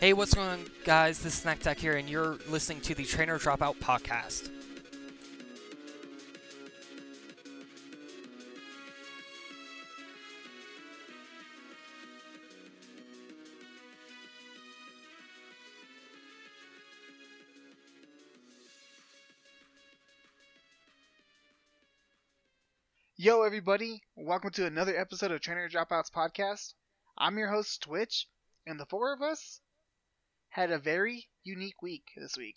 Hey, what's going on, guys? This is Snack Attack here, and you're listening to the Trainer Dropout podcast. Yo, everybody! Welcome to another episode of Trainer Dropouts podcast. I'm your host, Twitch, and the four of us had a very unique week this week.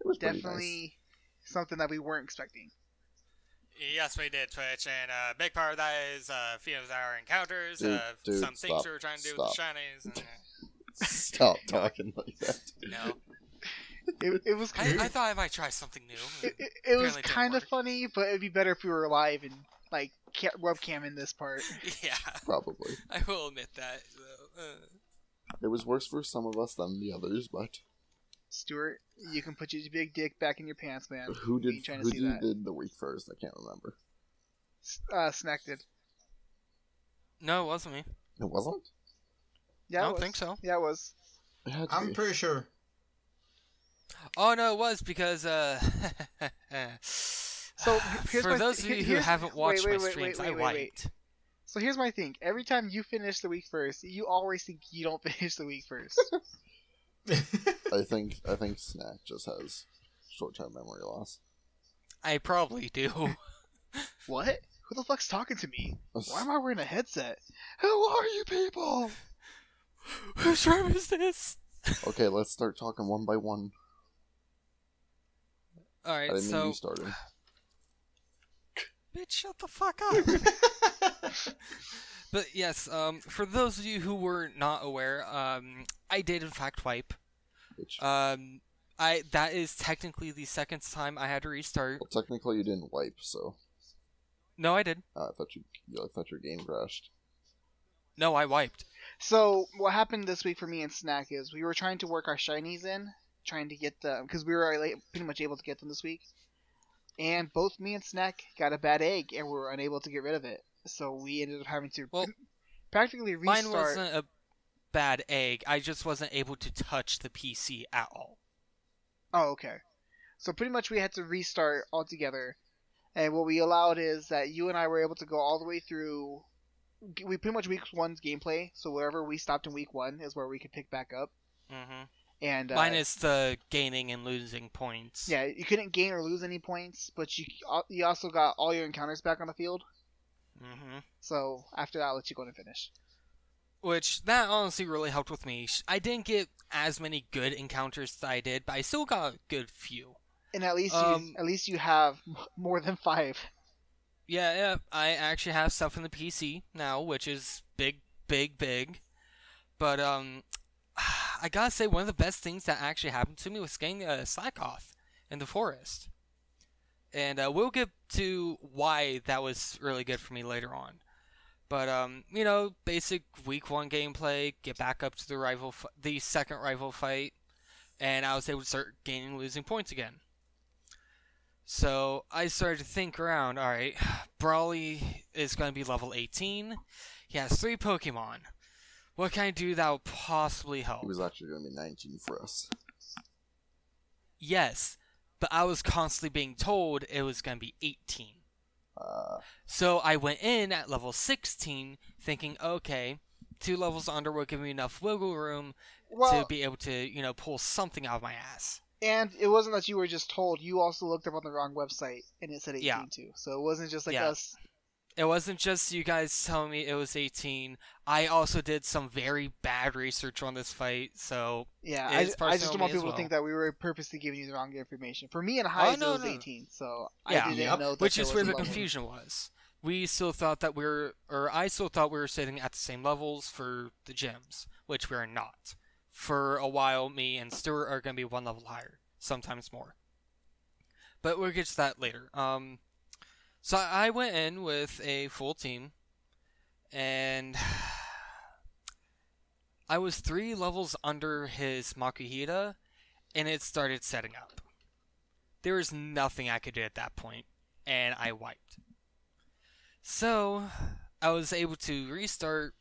It was pretty Definitely something that we weren't expecting. Yes, we did Twitch, and uh, big part of that is uh, few of our encounters, Dude, uh, dude, some things we were trying to do stop. with the shinies. And, uh. Stop talking like that. no, It, it was I, I thought I might try something new. it, it, it was kind of funny, but it'd be better if we were live and like ca- webcam in this part. yeah, Probably. I will admit that. though. Uh, It was worse for some of us than the others, but Stuart, you can put your big dick back in your pants, man. who did ain't trying to who did, did the week first? I can't remember. S- Uh, Snack did. No, it wasn't me. It wasn't. Yeah, I don't was. think so. Yeah, it was. It I'm be. pretty sure. Oh no, it was because uh. So, here's for my- those of here- you who haven't watched wait, my wait, streams, wait, I wait, wait, wait. wiped. So here's my thing. Every time you finish the week first, you always think you don't finish the week first. I think I think Snack just has short-term memory loss. I probably do. what? Who the fuck's talking to me? Why am I wearing a headset? Who are you people? Whose room is this? Okay, let's start talking one by one. All right, I right, didn't mean so you started. bitch, shut the fuck up. But yes, um, for those of you who were not aware, um, I did in fact wipe. Which, Um, I that is technically the second time I had to restart. well, technically you didn't wipe, so No, I did. uh, I thought you I thought your game crashed. No, I wiped. So what happened this week for me and Snack is we were trying to work our shinies in, trying to get them because we were like, pretty much able to get them this week, and both me and Snack got a bad egg and we were unable to get rid of it. So we ended up having to Well, practically restart. Mine wasn't a bad egg. I just wasn't able to touch the PC at all. Oh, okay. So pretty much we had to restart altogether. And what we allowed is that you and I were able to go all the way through. We pretty much week one's gameplay. So wherever we stopped in week one is where we could pick back up. Mm-hmm. And uh, Minus the gaining and losing points. yeah, you couldn't gain or lose any points, but you you also got all your encounters back on the field. Hmm So after that, I'll let you go and finish. Which that honestly really helped with me. I didn't get as many good encounters as I did, but I still got a good few. And at least Um, you at least you have more than five. Yeah, yeah. I actually have stuff in the PC now, which is big, big, big. But um, I gotta say, one of the best things that actually happened to me was getting a Slakoth in the forest, and uh, we'll get to why that was really good for me later on. But um, you know, basic week one gameplay, get back up to the rival, f- the second rival fight, and I was able to start gaining, losing points again. So I started to think around. All right, Brawly is going to be level 18. He has three Pokemon. What can I do that will possibly help? It was actually going to be 19 for us. Yes, but I was constantly being told it was going to be 18. Uh, So I went in at level 16, thinking, okay, two levels under will give me enough wiggle room Well, to be able to, you know, pull something out of my ass. and it wasn't that you were just told. You also looked up on the wrong website, and it said 18 Yeah. too. So it wasn't just like Yeah. us It wasn't just you guys telling me it was 18. I also did some very bad research on this fight, so Yeah, I, I just don't want me as people to think that we were purposely giving you the wrong information. For me and Haiz, no, it was no. 18, so Yeah. I didn't Yep. know that which there is was where the level. confusion was. We still thought that we are or I still thought we were sitting at the same levels for the gyms, which we are not. For a while, me and Stuart are going to be one level higher, sometimes more. But we'll get to that later. Um, so I went in with a full team, and I was three levels under his Makuhita, and it started setting up. There was nothing I could do at that point, and I wiped. So, I was able to restart.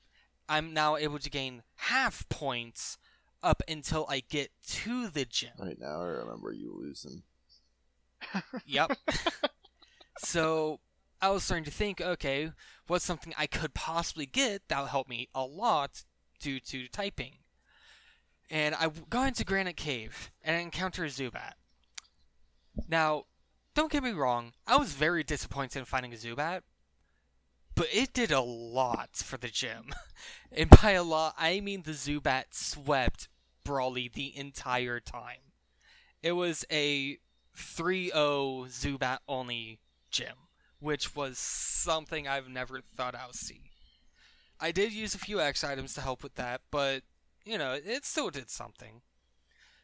I'm now able to gain half points up until I get to the gym. Right now, I remember you losing. Yep. so I was starting to think, okay, what's something I could possibly get that would help me a lot due to typing? And I got into Granite Cave and I encountered a Zubat. Now, don't get me wrong, I was very disappointed in finding a Zubat, but it did a lot for the gym. And by a lot, I mean the Zubat swept Brawly the entire time. It was a 3 0 Zubat only gym, which was something I've never thought I would see. I did use a few X items to help with that, but, you know, it still did something.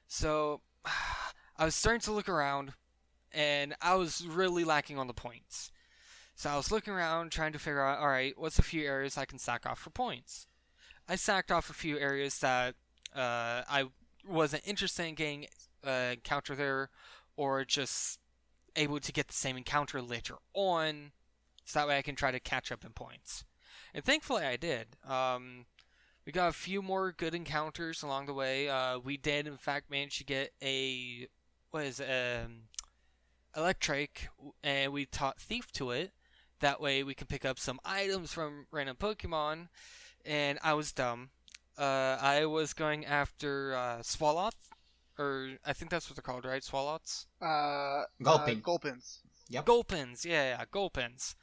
So, I was starting to look around, and I was really lacking on the points. So I was looking around trying to figure out, alright, what's a few areas I can sack off for points? I sacked off a few areas that uh, I wasn't interested in getting uh, encounter there, or just able to get the same encounter later on, so that way I can try to catch up in points. And thankfully I did. Um, we got a few more good encounters along the way. Uh, we did, in fact, manage to get a what is it, um, electric, and we taught thief to it. That way we can pick up some items from random Pokemon. And I was dumb. Uh, I was going after uh, or I think that's what they're called, right? Swalots. Uh, Gulpin. Uh, Gulpins. Gulpins, yeah, yeah, Gulpins,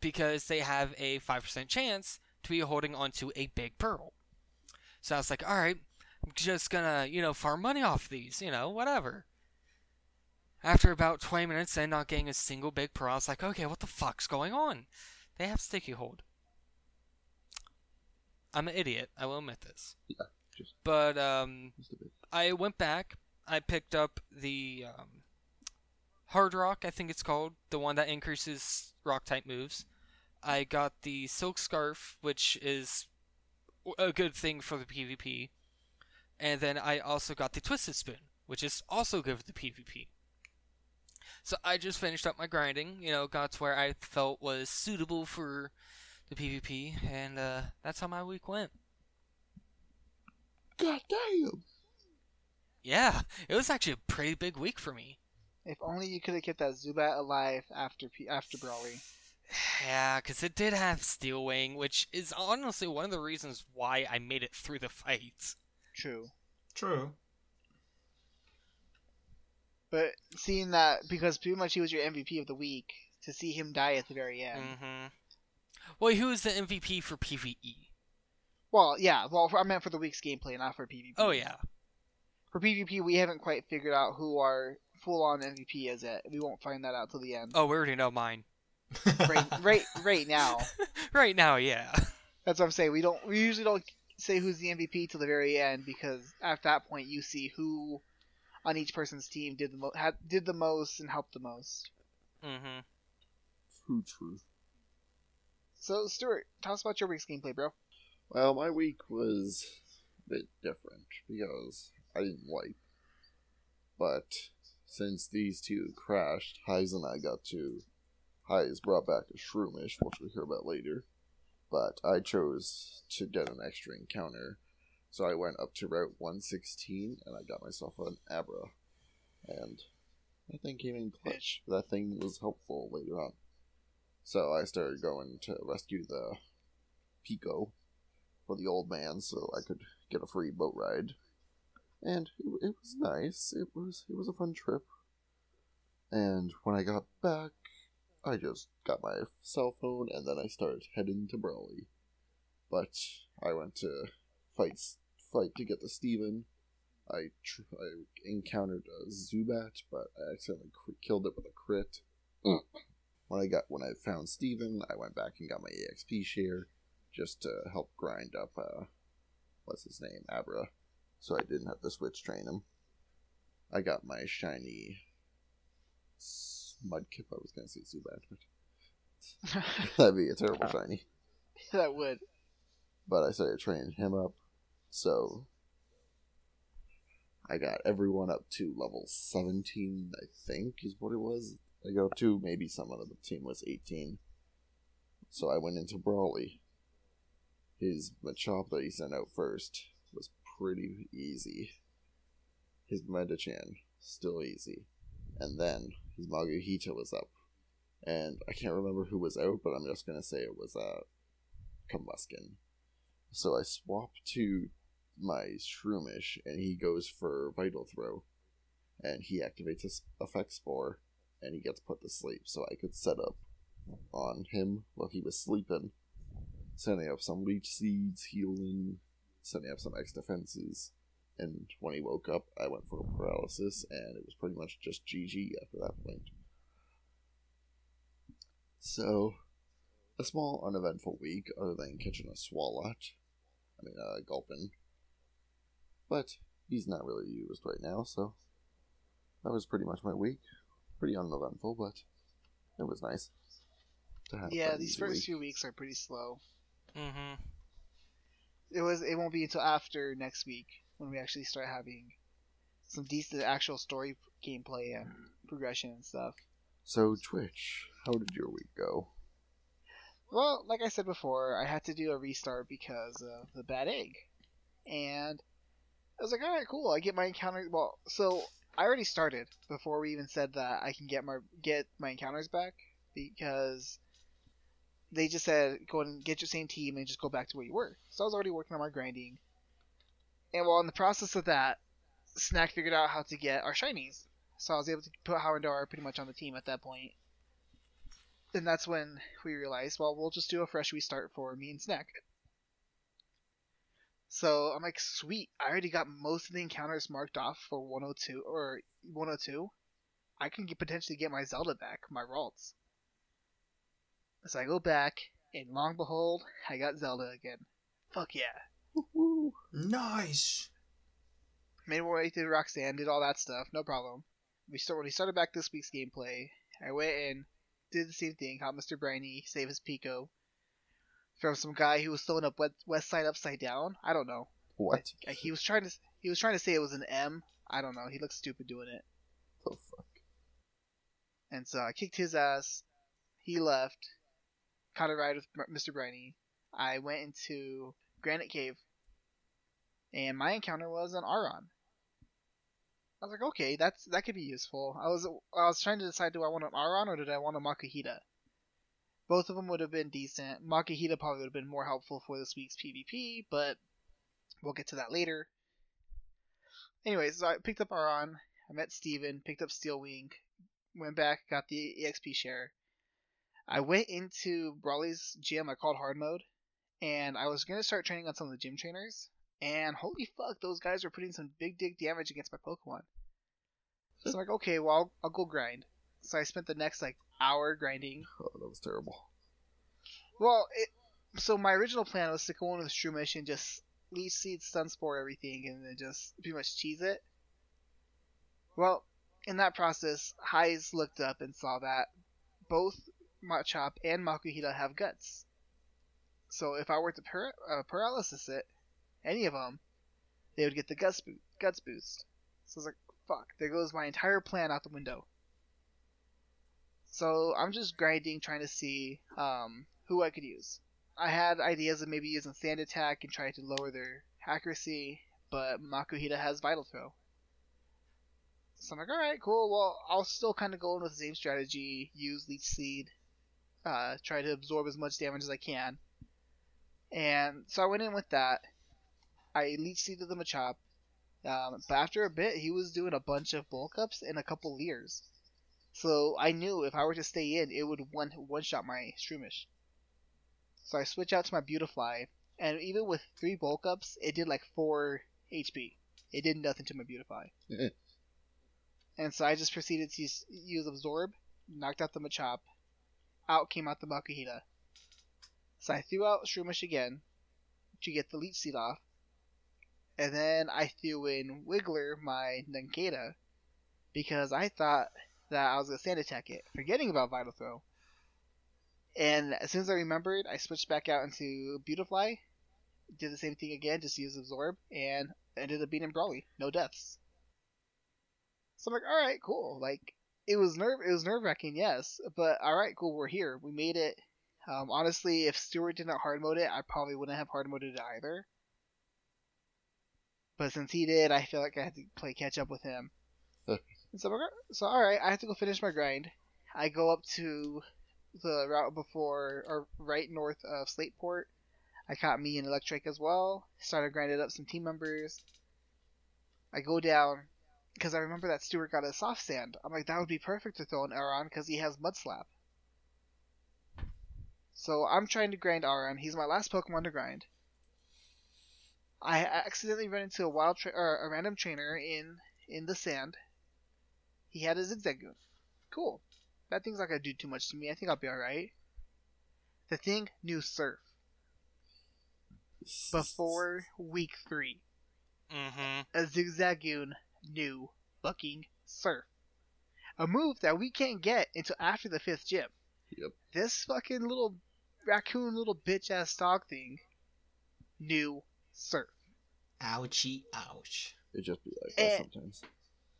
because they have a five percent chance to be holding onto a big pearl. So I was like, all right, I'm just gonna, you know, farm money off these, you know, whatever. After about 20 minutes and not getting a single big pearl, I was like, okay, what the fuck's going on? They have sticky hold. I'm an idiot. I will admit this. Yeah, just- But um, Just a bit. I went back. I picked up the um, Hard Rock, I think it's called, the one that increases rock type moves. I got the Silk Scarf, which is a good thing for the PvP. And then I also got the Twisted Spoon, which is also good for the PvP. So I just finished up my grinding, you know, got to where I felt was suitable for the PvP, and uh, that's how my week went. God damn! Yeah, it was actually a pretty big week for me. If only you could have kept that Zubat alive after P- after Brawly. Yeah, because it did have Steel Wing, which is honestly one of the reasons why I made it through the fight. True. True. But seeing that, because pretty much he was your MVP of the week, to see him die at the very end. Mm-hmm. Well, who is the MVP for PvE? Well, yeah. Well, I meant for the week's gameplay, not for PvP. Oh yeah, For PvP, we haven't quite figured out who our full-on MVP is yet. We won't find that out till the end. oh we already know mine. Right, right, right now. right now, yeah. That's what I'm saying. We don't. We usually don't say who's the MVP till the very end because at that point you see who on each person's team did the mo- had, did the most and helped the most. Mm-hmm. True, true. So, Stuart, tell us about your week's gameplay, bro. Well, my week was a bit different because I didn't wipe. But since these two crashed, Haiz and I got to. Haiz brought back a Shroomish, which we'll hear about later. But I chose to get an extra encounter. So I went up to Route 116 and I got myself an Abra. And that thing came in clutch. That thing was helpful later on. So I started going to rescue the Peeko for the old man so I could get a free boat ride. And it, it was nice. It was it was a fun trip. And when I got back, I just got my cell phone and then I started heading to Brawly. But I went to fight fight to get to Steven. I tr- I encountered a Zubat, but I accidentally cr- killed it with a crit. when I got when I found Steven, I went back and got my EXP share just to help grind up uh what's his name abra so i didn't have to switch train him i got my shiny mudkip i was gonna say zubat but that'd be a terrible oh. shiny. That would. but i started training him up so i got everyone up to level 17 i think is what it was. I got up to maybe someone on the team was 18 so i went into Brawly his Machop that he sent out first pretty easy. His Metachan, still easy. And then his Makuhita was up. And I can't remember who was out, but I'm just gonna say it was uh Combusken. So I swap to my Shroomish, and he goes for Vital Throw. And he activates his Effect Spore, and he gets put to sleep. So I could set up on him while he was sleeping, setting up some Leech Seeds, healing, setting up some X defenses. And when he woke up, I went for a paralysis, and it was pretty much just GG after that point. So, a small, uneventful week, other than catching a Swalot. I mean, uh, Gulpin. But he's not really used right now, so that was pretty much my week. Pretty uneventful, but it was nice to have. Yeah, these first week. few weeks are pretty slow. Mm-hmm. It was. It won't be until after next week when we actually start having some decent actual story gameplay and progression and stuff. So, Twitch, how did your week go? Well, like I said before, I had to do a restart because of the bad egg, and I was like, all right, cool. I get my encounter. Well, so I already started before we even said that I can get my get my encounters back because they just said go and get your same team and just go back to where you were. So I was already working on my grinding, and while in the process of that, Snack figured out how to get our shinies. So I was able to put Houndour pretty much on the team at that point. And that's when we realized, well, we'll just do a fresh restart for me and Snack. So I'm like, sweet, I already got most of the encounters marked off for 102 or 102. I can get, potentially get my Zelda back, my Ralts. So I go back, and long and behold, I got Zelda again. Fuck yeah. Woo! Nice. Made my way through Roxanne, did all that stuff, no problem. We start when we started back this week's gameplay. I went and did the same thing, caught Mr. Briny, save his Peeko from some guy who was throwing up west, west side upside down. I don't know. What Like, He was trying to he was trying to say it was an M. I don't know. He looked stupid doing it. the fuck? And so I kicked his ass. He left. Caught a ride with Mr. Briny. I went into Granite Cave. And my encounter was an Aron. I was like, okay, that's that could be useful. I was I was trying to decide do I want an Aron or did I want a Makuhita? Both of them would have been decent. Makuhita probably would have been more helpful for this week's PvP, but we'll get to that later. Anyways, so I picked up Aron. I met Steven, picked up Steelwing, went back, got the EXP share. I went into Brawly's gym. I called hard mode, and I was gonna start training on some of the gym trainers. And holy fuck, those guys were putting some big dick damage against my Pokemon. So I'm like, okay, well, I'll, I'll go grind. So I spent the next like hour grinding. Oh, that was terrible. Well, it, so my original plan was to go in with Shroomish and just leech seed, stun spore everything, and then just pretty much cheese it. Well, in that process, Haiz looked up and saw that both Machop and Makuhita have guts. So if I were to par- uh, paralysis it, any of them, they would get the guts, bo- guts boost. So I was like, fuck, there goes my entire plan out the window. So I'm just grinding, trying to see um, who I could use. I had ideas of maybe using Sand Attack and trying to lower their accuracy, but Makuhita has Vital Throw. So I'm like, alright, cool, well, I'll still kind of go in with the same strategy, use Leech Seed, uh, try to absorb as much damage as I can. And so I went in with that. I Leech Seeded the Machop, um, but after a bit, he was doing a bunch of bulk ups and a couple leers. So I knew if I were to stay in, it would one one shot my Shroomish. So I switch out to my Beautifly, and even with three bulk ups, it did like four HP. It did nothing to my Beautifly. and so I just proceeded to use, use Absorb, knocked out the Machop, out came out the Makuhita. So I threw out Shroomish again to get the Leech Seed off, and then I threw in Wiggler, my Nincada, because I thought that I was going to Sand Attack it, forgetting about Vital Throw. And as soon as I remembered, I switched back out into Beautifly, did the same thing again, just use Absorb, and ended up beating Brawly. No deaths. So I'm like, alright, cool. Like, it was nerve it was nerve wracking, yes, but alright, cool, we're here. We made it. Um, honestly, if Stuart didn't hard mode it, I probably wouldn't have hard moded it either. But since he did, I feel like I had to play catch up with him. So, so all right, I have to go finish my grind. I go up to the route before or right north of Slateport. I caught me and Electric as well. Started grinding up some team members. I go down because I remember that Stuart got a soft sand. I'm like, that would be perfect to throw an Aron because he has Mud Slap. So I'm trying to grind Aron. He's my last Pokemon to grind. I accidentally run into a wild tra- or a random trainer in in the sand. He had a Zigzagoon. Cool. That thing's not gonna do too much to me. I think I'll be alright. The thing knew Surf before week three. Mm-hmm. A Zigzagoon knew fucking Surf. A move that we can't get until after the fifth gym. Yep. This fucking little raccoon little bitch ass dog thing new Surf. Ouchie, ouch. It just be like Eh. that sometimes.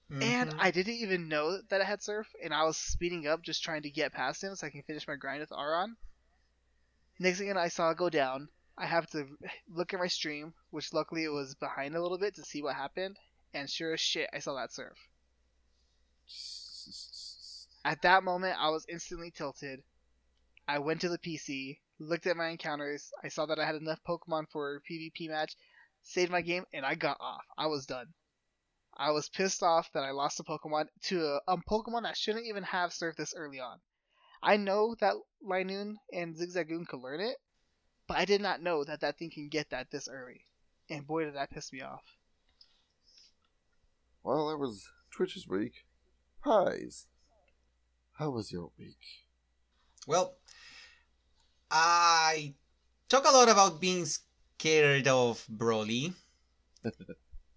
And Mhm. I didn't even know that I had surf, and I was speeding up just trying to get past him so I can finish my grind with Aron. Next thing I saw go down, I have to look at my stream, which luckily it was behind a little bit to see what happened, and sure as shit, I saw that surf. At that moment, I was instantly tilted. I went to the PC, looked at my encounters, I saw that I had enough Pokemon for a PvP match, saved my game, and I got off. I was done. I was pissed off that I lost a Pokemon to a, a Pokemon that shouldn't even have Surf this early on. I know that Linoone and Zigzagoon could learn it, but I did not know that that thing can get that this early. And boy, did that piss me off. Well, that was Twitch's week. Haiz. How was your week? Well, I talk a lot about being scared of Brawly,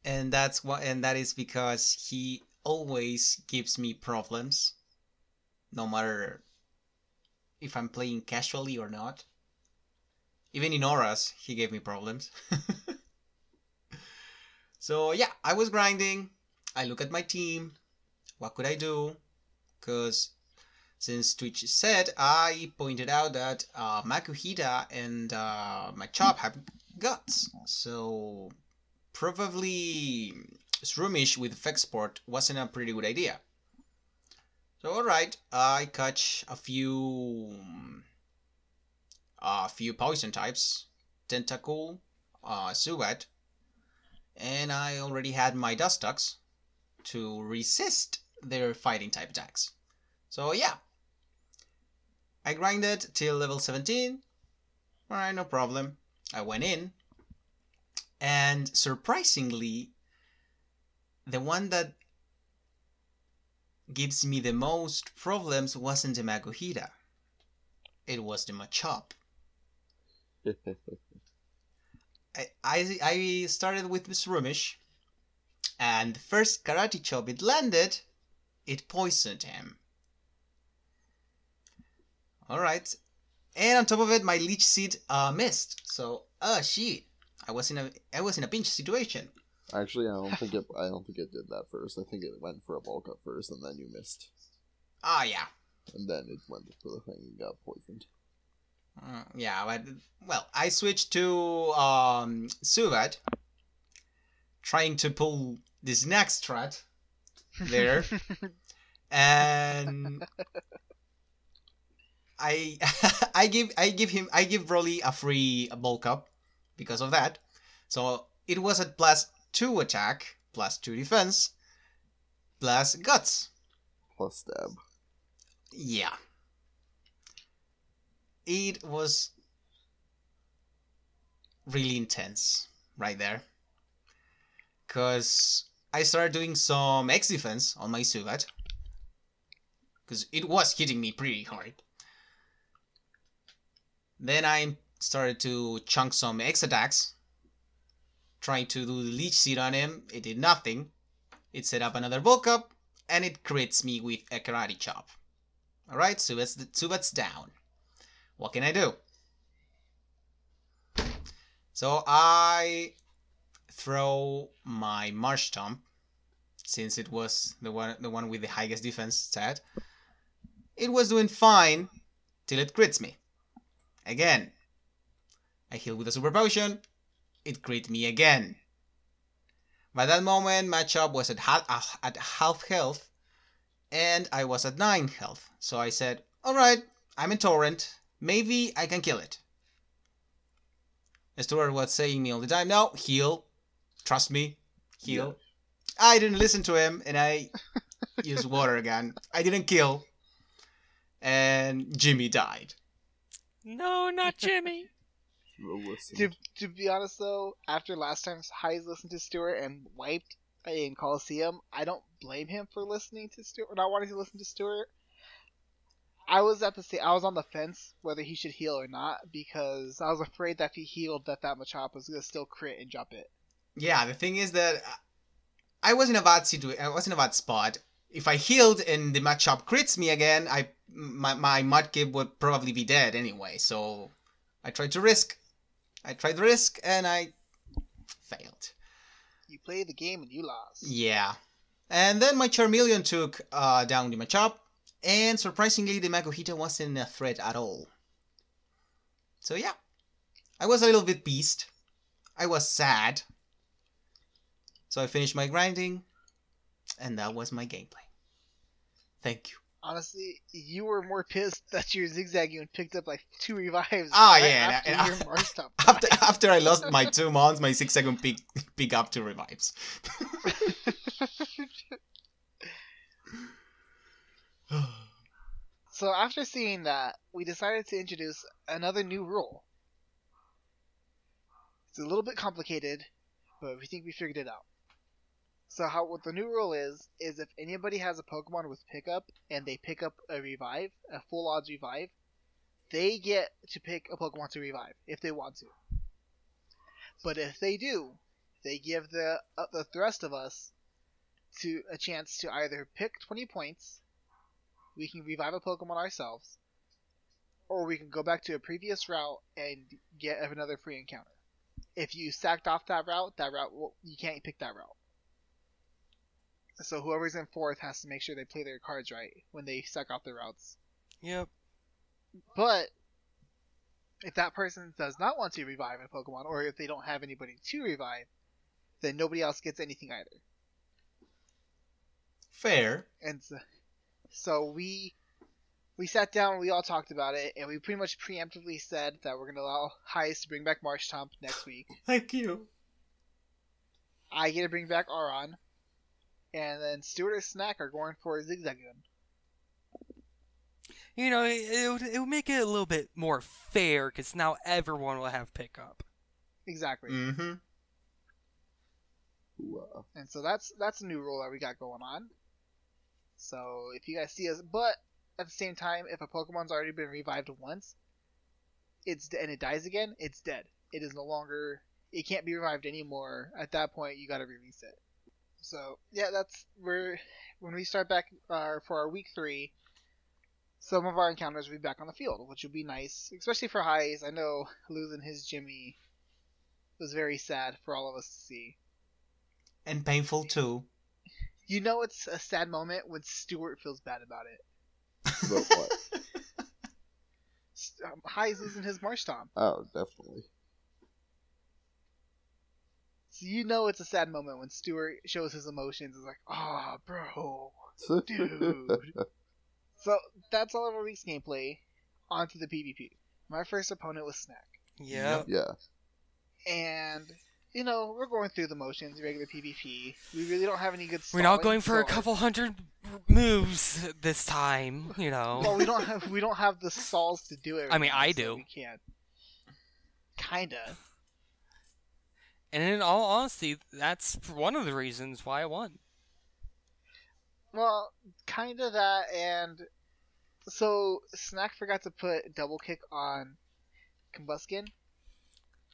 and that's what, and that is because he always gives me problems, no matter if I'm playing casually or not. Even in ORAS, he gave me problems. so yeah, I was grinding. I look at my team. What could I do? Because since Twitch said, I pointed out that uh, Makuhita and uh, Machop have guts. So probably Shroomish with Fexport wasn't a pretty good idea. So alright, I catch a few a few poison types, Tentacool, uh, Subat, and I already had my Dustox to resist their fighting type attacks. So yeah, I grinded till level 17. Alright, no problem. I went in. And surprisingly, the one that gives me the most problems wasn't the Makuhita. It was the Machop. I, I, I started with Miss Rumish, and the first Karate Chop it landed, it poisoned him. Alright. And on top of it, my leech seed uh, missed. So, uh, shit. I was in a I was in a pinch situation. Actually, I don't think it. I don't think it did that first. I think it went for a bulk up first, and then you missed, Ah, yeah. and then it went for the thing and got poisoned. Mm, yeah, but well, I switched to um Suvat, trying to pull this next strat there, and I I give I give him I give Brawly a free bulk up because of that. So it was at plus two attack, plus two defense, plus guts. Plus stab. Yeah. It was really intense right there. Because I started doing some X defense on my Suvat. Because it was hitting me pretty hard. Then I started to chunk some X attacks. Trying to do the Leech Seed on him. It did nothing. It set up another bulk up. And it crits me with a Karate Chop. Alright, Subat's, Subat's down. What can I do? So I throw my Marshtomp, since it was the one the one with the highest defense stat. It was doing fine till it crits me. Again. I heal with a super potion. It crit me again. By that moment, Machop was at half, uh, at half health, and I was at 9 health. So I said, Alright, I'm in Torrent. Maybe I can kill it. Stuart was saying me all the time, No, heal. Trust me. Heal. I didn't listen to him, and I used water gun. I didn't kill. And Jimmy died. No, not Jimmy. To, to be honest though, after last time Haiz listened to Stuart and wiped in Coliseum, I don't blame him for listening to Stuart, or not wanting to listen to Stuart. I was at the sta- I was on the fence whether he should heal or not because I was afraid that if he healed, that that Machop was gonna still crit and drop it. Yeah, the thing is that I was in a bad situation. I was in a bad spot. If I healed and the Machop crits me again, I my my Mudkip would probably be dead anyway. So I tried to risk. I tried to risk and I failed. You play the game and you lost. Yeah. And then my Charmeleon took uh, down the Machop, and surprisingly, the Makuhita wasn't a threat at all. So yeah, I was a little bit beast. I was sad. So I finished my grinding, and that was my gameplay. Thank you. Honestly, you were more pissed that your Zigzagoon picked up like two revives. Oh right yeah, after and- After after I lost my two months, my six second pick pick up two revives. So after seeing that, we decided to introduce another new rule. It's a little bit complicated, but we think we figured it out. So how what the new rule is is if anybody has a Pokemon with pickup and they pick up a revive, a full odds revive, they get to pick a Pokemon to revive if they want to. But if they do, they give the uh, the rest of us to a chance to either pick 20 points we can revive a Pokemon ourselves, or we can go back to a previous route and get another free encounter. If you sacked off that route, that route you can't pick that route. So whoever's in fourth has to make sure they play their cards right when they suck off the routes. Yep. But if that person does not want to revive a Pokemon, or if they don't have anybody to revive, then nobody else gets anything either. Fair. and so, so we we sat down, we all talked about it, and we pretty much preemptively said that we're gonna allow Heist to bring back Marshtomp next week. Thank you. I get to bring back Aron, and then Stuart or Snack are going for Zigzagoon. You know, it, it, would, it would make it a little bit more fair because now everyone will have pickup. Exactly. Mm-hmm. Ooh, And so that's that's a new rule that we got going on. So if you guys see us, but at the same time, if a Pokemon's already been revived once, it's and it dies again, it's dead. It is no longer. It can't be revived anymore. At that point, you got to release it. So yeah, that's where when we start back uh, for our week three. Some of our encounters will be back on the field, which will be nice, especially for Haiz. I know losing his Jimmy was very sad for all of us to see. And painful too. You know it's a sad moment when Stuart feels bad about it. but what? S- Um, Haiz's losing his Marshtomp. Oh, definitely. So you know it's a sad moment when Stuart shows his emotions. It's like, ah, bro. Dude. So that's all of our week's gameplay. On to the PvP. My first opponent was Snack. Yeah. yeah. And, you know, we're going through the motions, regular PvP. We really don't have any good We're not going for a couple hundred moves this time, you know. Well, we don't have we don't have the stalls to do it. I mean, I so do. We can't. Kinda. And in all honesty, that's one of the reasons why I won. Well, kind of that, and so Snack forgot to put double kick on Combusken.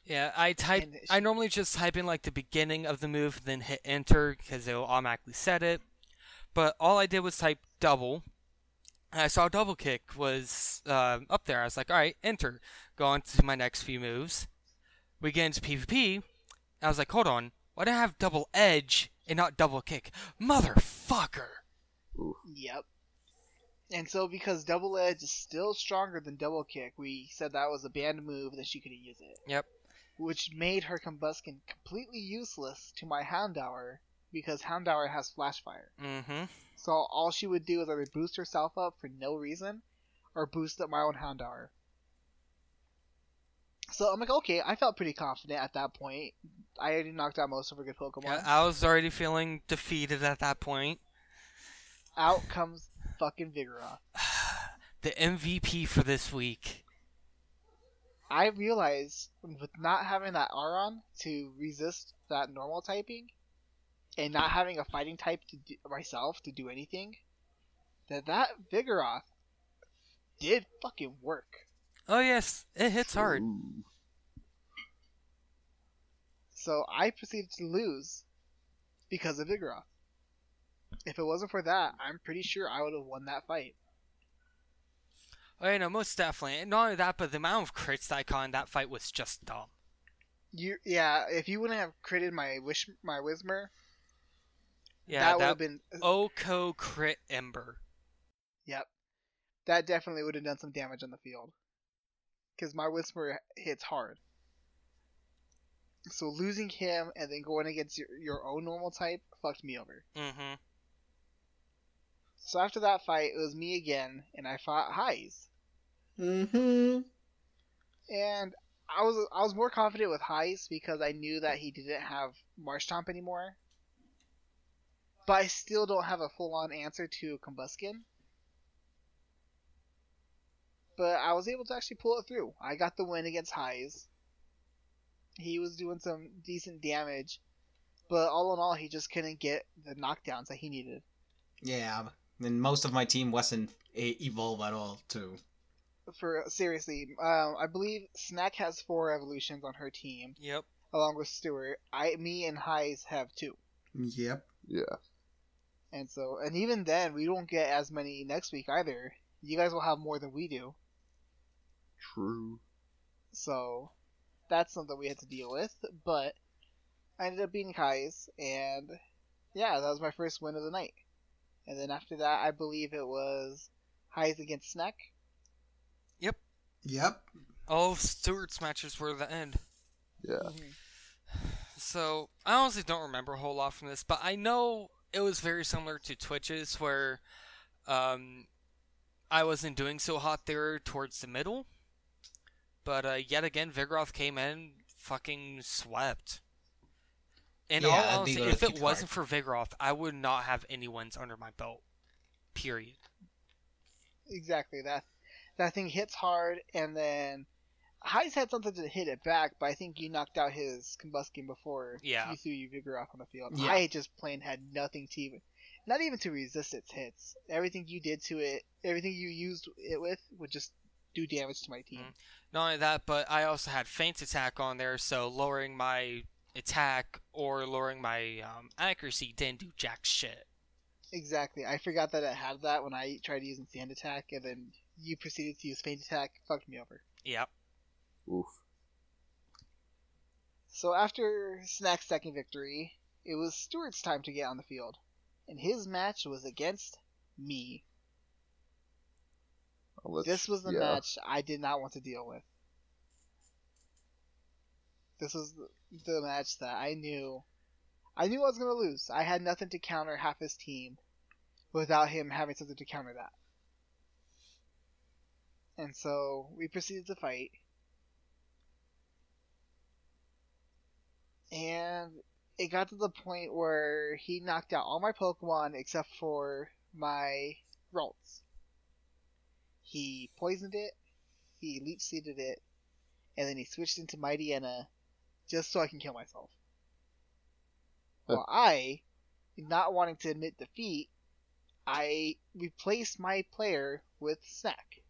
Yeah, I type. It I normally just type in like the beginning of the move, then hit enter because it will automatically set it. But all I did was type double. And I saw double kick was uh, up there. I was like, all right, enter. Go on to my next few moves. We get into PvP. I was like, hold on, why do I have double edge and not double kick? Motherfucker! Yep. And so, because double edge is still stronger than double kick, we said that was a banned move that she couldn't use it. Yep. which made her Combusken completely useless to my Houndour because Houndour has Flash Fire. Mm-hmm. So all she would do is either boost herself up for no reason or boost up my own Houndour. So I'm like, okay, I felt pretty confident at that point. I already knocked out most of her good Pokemon. Yeah, I was already feeling defeated at that point. Out comes fucking Vigoroth. the MVP for this week. I realized with not having that Aron to resist that normal typing, and not having a fighting type to do, myself to do anything, that that Vigoroth did fucking work. Oh yes, it hits hard. Ooh. So I proceeded to lose because of Vigoroth. If it wasn't for that, I'm pretty sure I would have won that fight. Oh, yeah, no, most definitely. And not only that, but the amount of crits that I caught in that fight was just dumb. You, yeah, if you wouldn't have critted my wish, my Whismur, Yeah, that would have been. Uh, Oko crit Ember. Yep, that definitely would have done some damage on the field. Because my Whismur hits hard. So losing him and then going against your, your own normal type fucked me over. Mm-hmm. So after that fight, it was me again, and I fought Haiz. Mm-hmm. And I was I was more confident with Heist because I knew that he didn't have Marshtomp anymore. But I still don't have a full on answer to Combusken. But I was able to actually pull it through. I got the win against Haiz. He was doing some decent damage, but all in all, he just couldn't get the knockdowns that he needed. Yeah, and most of my team wasn't a- evolve at all, too. For seriously, um, I believe Snack has four evolutions on her team, Yep. along with Stuart. I, me, and Haiz have two. Yep. Yeah. And so, and even then, we don't get as many next week either. You guys will have more than we do. True. So, that's something we had to deal with. But I ended up beating Kai's, and yeah, that was my first win of the night. And then after that, I believe it was Haiz against Snack. Yep. Yep. All of Stuart's matches were the end. Yeah. So I honestly don't remember a whole lot from this, but I know it was very similar to Twitch's, where um, I wasn't doing so hot there towards the middle. But uh, yet again, Vigoroth came in, fucking swept. And all Yeah, honesty, Vigoroth if it wasn't for Vigoroth, I would not have any wins under my belt. Period. Exactly that. That thing hits hard, and then Haiz had something to hit it back, but I think you knocked out his Combusken before Yeah. you threw your Vigoroth on the field. Yeah. I just plain had nothing to even, not even to resist its hits. Everything you did to it, everything you used it with, would just do damage to my team. Mm. Not only that, but I also had Feint Attack on there, so lowering my attack or lowering my um, accuracy didn't do jack shit. Exactly. I forgot that it had that when I tried using Sand Attack, and then you proceeded to use Feint Attack. Fucked me over. Yep. Oof. So after Snack's second victory, it was Stuart's time to get on the field, and his match was against me. Let's- This was the yeah. match I did not want to deal with. This was the, the match that I knew I knew I was going to lose. I had nothing to counter half his team without him having something to counter that. And so we proceeded to fight. And it got to the point where he knocked out all my Pokemon except for my Ralts. He poisoned it, he leech seeded it, and then he switched into Mighty Mightyena just so I can kill myself. Huh. Well, I, not wanting to admit defeat, I replaced my player with Snack,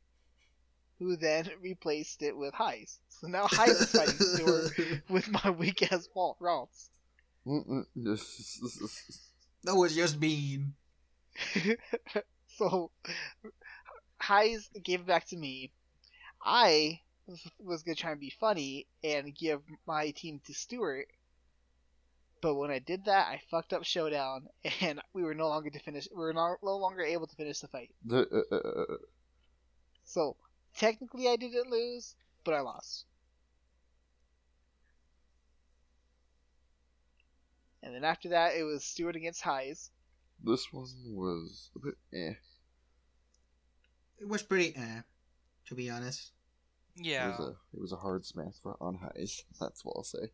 who then replaced it with Haiz. So now Haiz is fighting Stuart with my weak ass fault Ralts. That was just mean. so Haiz gave it back to me. I was gonna try and be funny and give my team to Stuart, but when I did that, I fucked up Showdown, and we were no longer to finish. We were no, no longer able to finish the fight. Uh, So technically, I didn't lose, but I lost. And then after that, it was Stuart against Haiz. This one was a bit eh. It was pretty eh, to be honest. It Yeah. was a it was a hard smack for on Haiz. That's what I'll say.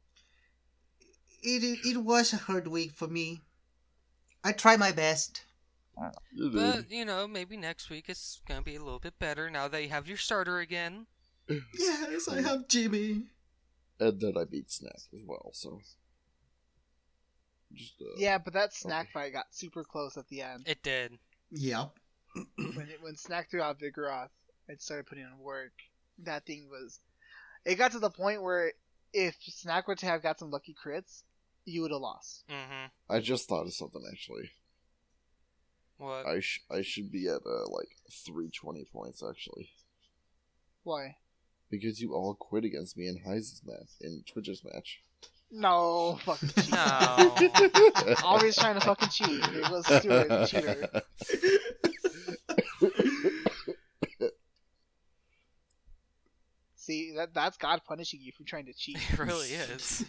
It it was a hard week for me. I try my best. You. But, you know, maybe next week it's going to be a little bit better now that you have your starter again. Yes, I have Jimmy. and then I beat Snack as well. So just uh, Yeah, but that snack fight got super close at the end. It did. Yep. When it, when Snack threw out Vigoroth and started putting in work, that thing was. It got to the point where if Snack were to have got some lucky crits, you would have lost. Mm-hmm. I just thought of something actually. What? I sh- I should be at uh, like three twenty points actually Why? because you all quit against me in Haiz's match in Twitch's match. No, fucking cheat. No. Always trying to fucking cheat. It was Stuart, the cheater. See, that that's God punishing you for trying to cheat. It really is.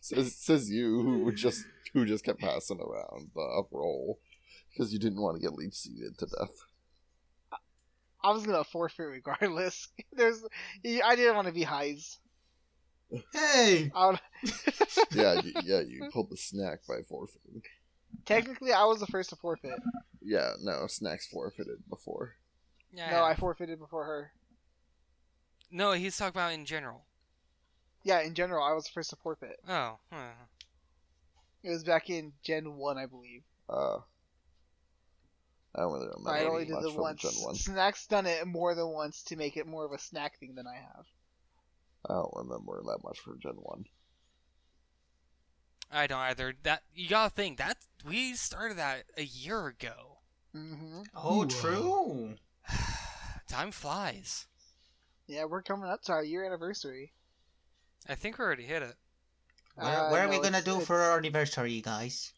says says you who just who just kept passing around the up roll because you didn't want to get leech seeded to death. I was gonna forfeit regardless. There's, I didn't want to be Haiz. Hey. Yeah, you, yeah, you pulled the snack by forfeiting. technically, I was the first to forfeit. Yeah, no, snacks forfeited before. Yeah. No, I forfeited before her. No, he's talking about in general. Yeah, in general, I was the first to forfeit. Oh. huh. It was back in Gen One, I believe. Uh, I don't really remember I only did much the once. Gen One. Snack's done it more than once to make it more of a snack thing than I have. I don't remember that much for Gen One. I don't either. That you gotta think that we started that a year ago. hmm Oh, Ooh, true. Time flies. Yeah, we're coming up to our year anniversary. I think we already hit it. Where, Uh, what are we gonna do it's- for our anniversary, guys?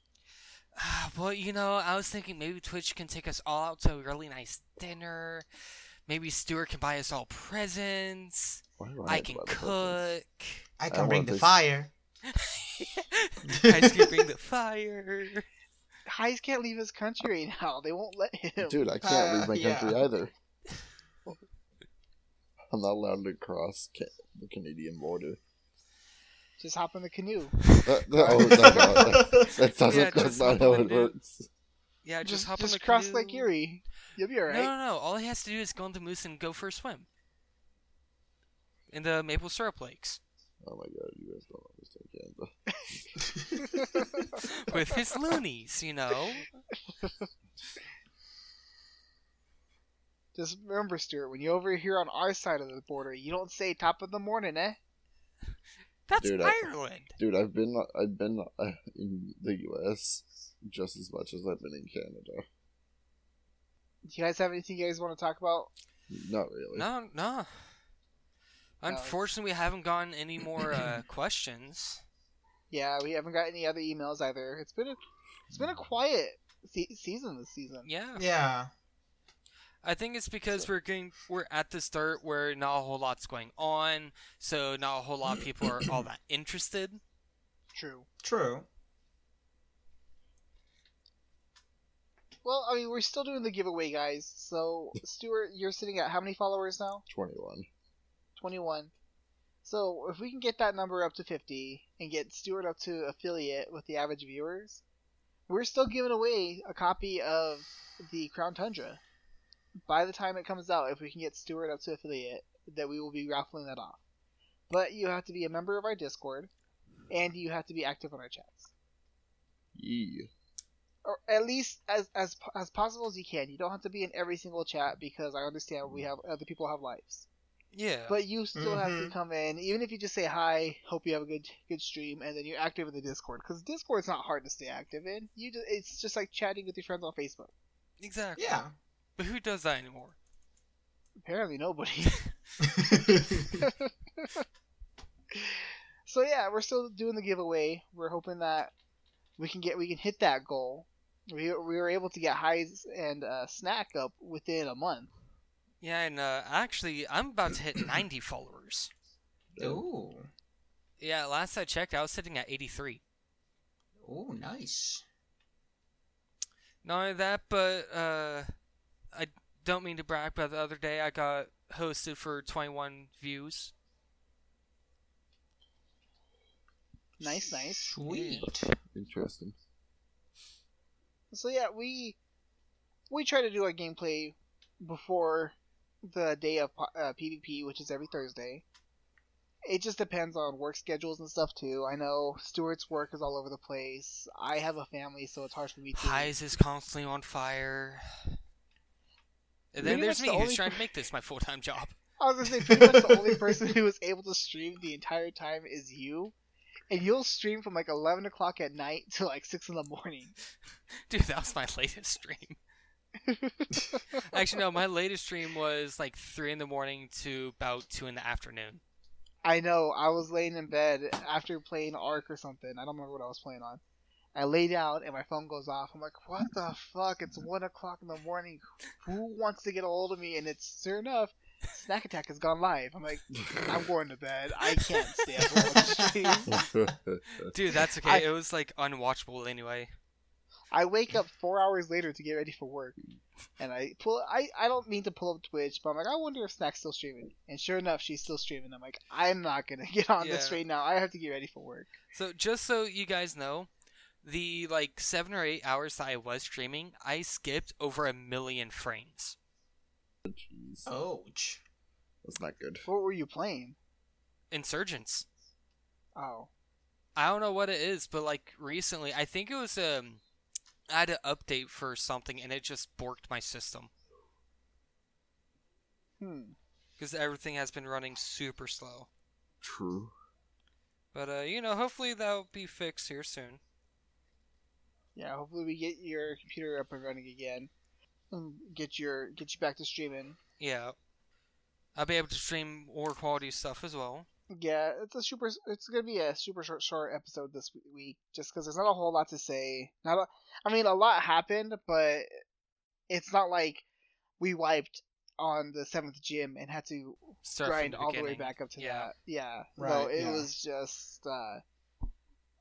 well, you know, I was thinking maybe Twitch can take us all out to a really nice dinner. Maybe Stuart can buy us all presents. Why I can buy the presents? cook. I can I bring the this- fire. I can bring the fire. Haiz can't leave his country right now. They won't let him. Dude, I can't Uh, leave my yeah. country either. I'm not allowed to cross ca- the Canadian border. Just hop in the canoe. That, that, oh, no, no, that, that doesn't. Yeah, that's just not hop how in it the- works. Yeah, just, just hop just on the cross canoe. Lake Erie. You'll be alright. No, no, no. All he has to do is go on the moose and go for a swim. In the maple syrup lakes. Oh my god, you guys don't understand Canada. With his loonies, you know? Just remember, Stuart, when you're over here on our side of the border, you don't say top of the morning, eh? That's Dude, I- Ireland. Dude, I've been I've been uh, in the U.S. just as much as I've been in Canada. Do you guys have anything you guys want to talk about? Not really. No, no. Unfortunately, we haven't gotten any more uh, questions. Yeah, we haven't got any other emails either. It's been a it's been a quiet se- season this season. Yeah, yeah. I think it's because we're getting we're at the start where not a whole lot's going on, so not a whole lot of people are all that interested. True. True. Well, I mean, we're still doing the giveaway, guys. So, Stuart, you're sitting at how many followers now? Twenty-one. 21. So, if we can get that number up to 50 and get Stuart up to affiliate with the average viewers, we're still giving away a copy of the Crown Tundra. By the time it comes out, if we can get Stuart up to affiliate, that we will be raffling that off. But you have to be a member of our Discord, and you have to be active on our chats. Yee. or at least as as as possible as you can. You don't have to be in every single chat because I understand we have other people have lives. Yeah, But you still have to Mhm. come in, even if you just say hi, hope you have a good good stream, and then you're active in the Discord. Because Discord's not hard to stay active in. You just, it's just like chatting with your friends on Facebook. exactly. Yeah. But who does that anymore? Apparently nobody. so yeah, we're still doing the giveaway. We're hoping that we can get we can hit that goal. We we were able to get Haiz and uh, snack up within a month. Yeah, and uh, actually, I'm about to hit 90 followers. Ooh. Yeah, last I checked, I was sitting at 83. Oh, nice. Not only that, but uh, I don't mean to brag, but the other day I got hosted for 21 views. Nice, nice. Sweet. Interesting. So yeah, we we try to do our gameplay before the day of uh, PvP, which is every Thursday. It just depends on work schedules and stuff too. I know Stuart's work is all over the place. I have a family, so it's hard for me to. Haiz is constantly on fire. And then Pretty there's me the who's trying to make this my full time job. I was gonna say pretty much the only person who was able to stream the entire time is you, and you'll stream from like eleven o'clock at night to like six in the morning. Dude, that was my latest stream. Actually, no, my latest stream was like 3 in the morning to about 2 in the afternoon. I know. I was laying in bed after playing Ark or something. I don't remember what I was playing on. I lay down and my phone goes off. I'm like, what the fuck? It's one o'clock in the morning. Who wants to get a hold of me? And it's sure enough, Snack Attack has gone live. I'm like, I'm going to bed. I can't stay up and the stream. Dude, that's okay. I- It was like unwatchable anyway. I wake up four hours later to get ready for work, and I pull. I, I don't mean to pull up Twitch, but I'm like, I wonder if Snack's still streaming. And sure enough, she's still streaming. I'm like, I'm not gonna get on this Yeah. right now. I have to get ready for work. So just so you guys know, the like seven or eight hours that I was streaming, I skipped over a million frames. Jeez, Ouch. that's not good. What were you playing? Insurgents. Oh, I don't know what it is, but like recently, I think it was um, I had an update for something and it just borked my system hmm. because everything has been running super slow. True. But uh, you know, hopefully that'll be fixed here soon. Yeah, hopefully we get your computer up and running again, and get your get you back to streaming. Yeah, I'll be able to stream more quality stuff as well. Yeah, it's a super. It's gonna be a super short, short episode this week, just because there's not a whole lot to say. Not, a, I mean, a lot happened, but it's not like we wiped on the seventh gym and had to Start grind the all the way back up to Yeah. that. Yeah, no, Right, it yeah. was just uh,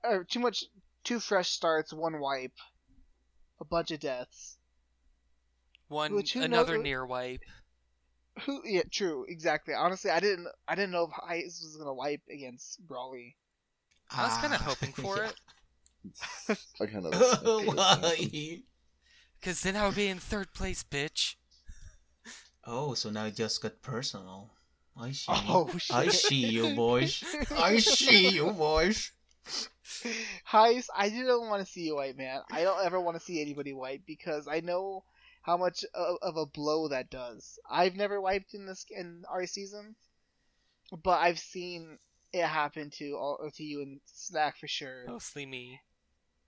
uh, too much, two fresh starts, one wipe, a bunch of deaths. One Which another knows- near wipe. Who? Yeah, true, exactly. Honestly, I didn't, I didn't know if Haiz was gonna wipe against Brawly. I was kind Ah, of hoping for yeah. it, I kind of. Why? cause then I would be in third place, bitch. Oh, so now it just got personal. I see. Oh shit! I see you, boys. I see you, boys. Haiz, I didn't want to see you white, man. I don't ever want to see anybody white because I know how much of, of a blow that does. I've never wiped in this in our season, but I've seen it happen to all to you and Snack for sure. Mostly me.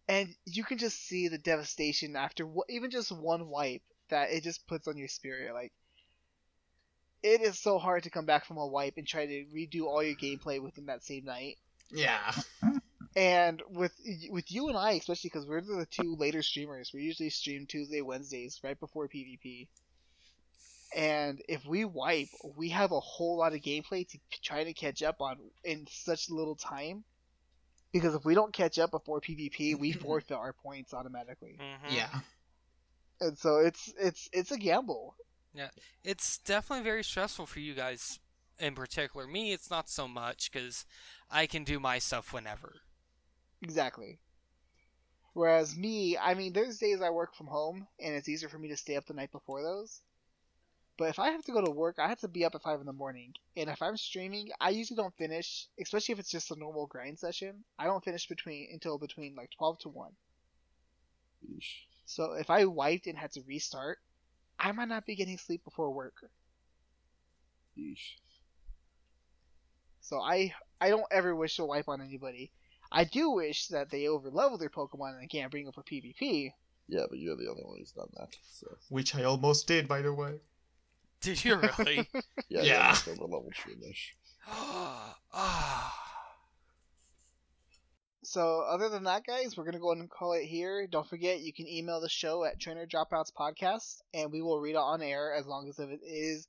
And you can just see the devastation after w- even just one wipe that it just puts on your spirit. Like it is so hard to come back from a wipe and try to redo all your gameplay within that same night. Yeah. Mm. And with with you and I, especially because we're the two later streamers, we usually stream Tuesday, Wednesdays, right before PvP. And if we wipe, we have a whole lot of gameplay to try to catch up on in such little time. Because if we don't catch up before PvP, we forfeit our points automatically. hmm Yeah. And so it's it's it's a gamble. Yeah, it's definitely very stressful for you guys in particular. Me, it's not so much because I can do my stuff whenever. Exactly. Whereas me, I mean, there's days I work from home, and it's easier for me to stay up the night before those. But if I have to go to work, I have to be up at five in the morning. And if I'm streaming, I usually don't finish, especially if it's just a normal grind session. I don't finish between until between like twelve to one. Yeesh. So if I wiped and had to restart, I might not be getting sleep before work. Yeesh. So I I don't ever wish to wipe on anybody. I do wish that they overlevel their Pokemon and they can't bring them for PvP. Yeah, but you're the only one who's done that. So Which I almost did, by the way. Did you really? yeah, Yeah. yeah. over Shroomish. ah. So other than that, guys, we're gonna go ahead and call it here. Don't forget, you can email the show at Trainer Dropouts Podcast, and we will read it on air as long as it is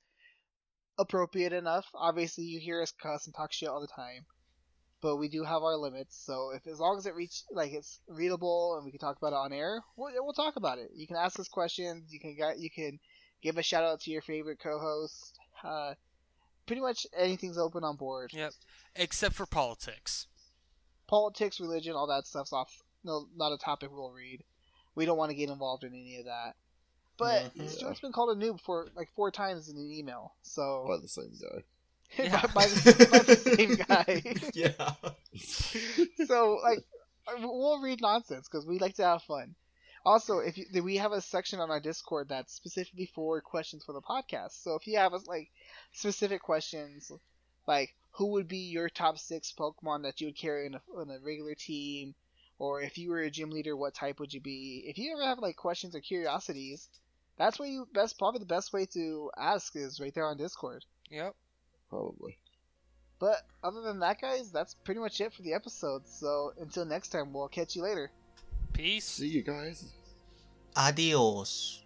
appropriate enough. Obviously, you hear us cuss and talk shit all the time, but we do have our limits. So if as long as it reach like it's readable and we can talk about it on air, we'll, we'll talk about it. You can ask us questions. You can get you can give a shout out to your favorite co-host. Uh, pretty much anything's open on board. Yep. Except for politics. Politics, religion, all that stuff's off. No, not a topic we'll read. We don't want to get involved in any of that. But Mhm. Stuart's been called a noob for like four times in an email. So by the same guy. Yeah. by, by the, by the same guy. yeah. so like we'll read nonsense because we like to have fun. Also, if you, we have a section on our Discord that's specifically for questions for the podcast. So if you have like specific questions, like who would be your top six Pokemon that you would carry in a, in a regular team, or if you were a gym leader, what type would you be? If you ever have like questions or curiosities, that's where you best probably the best way to ask is right there on Discord. Yep. Probably. But other than that, guys, that's pretty much it for the episode. So until next time, we'll catch you later. Peace. See you guys. Adios.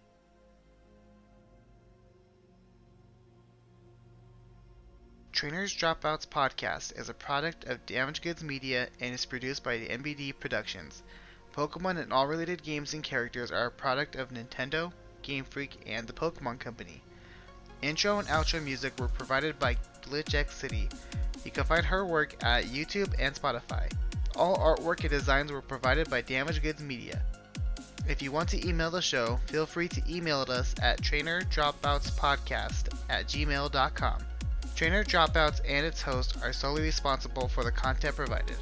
Trainers Dropouts Podcast is a product of Damage Goods Media and is produced by the NBD Productions. Pokemon and all related games and characters are a product of Nintendo, Game Freak, and the Pokemon Company. Intro and outro music were provided by GlitchX City. You can find her work at YouTube and Spotify. All artwork and designs were provided by Damage Goods Media. If you want to email the show, feel free to email us at trainerdropoutspodcast at gmail.com. Trainer Dropouts and its host are solely responsible for the content provided.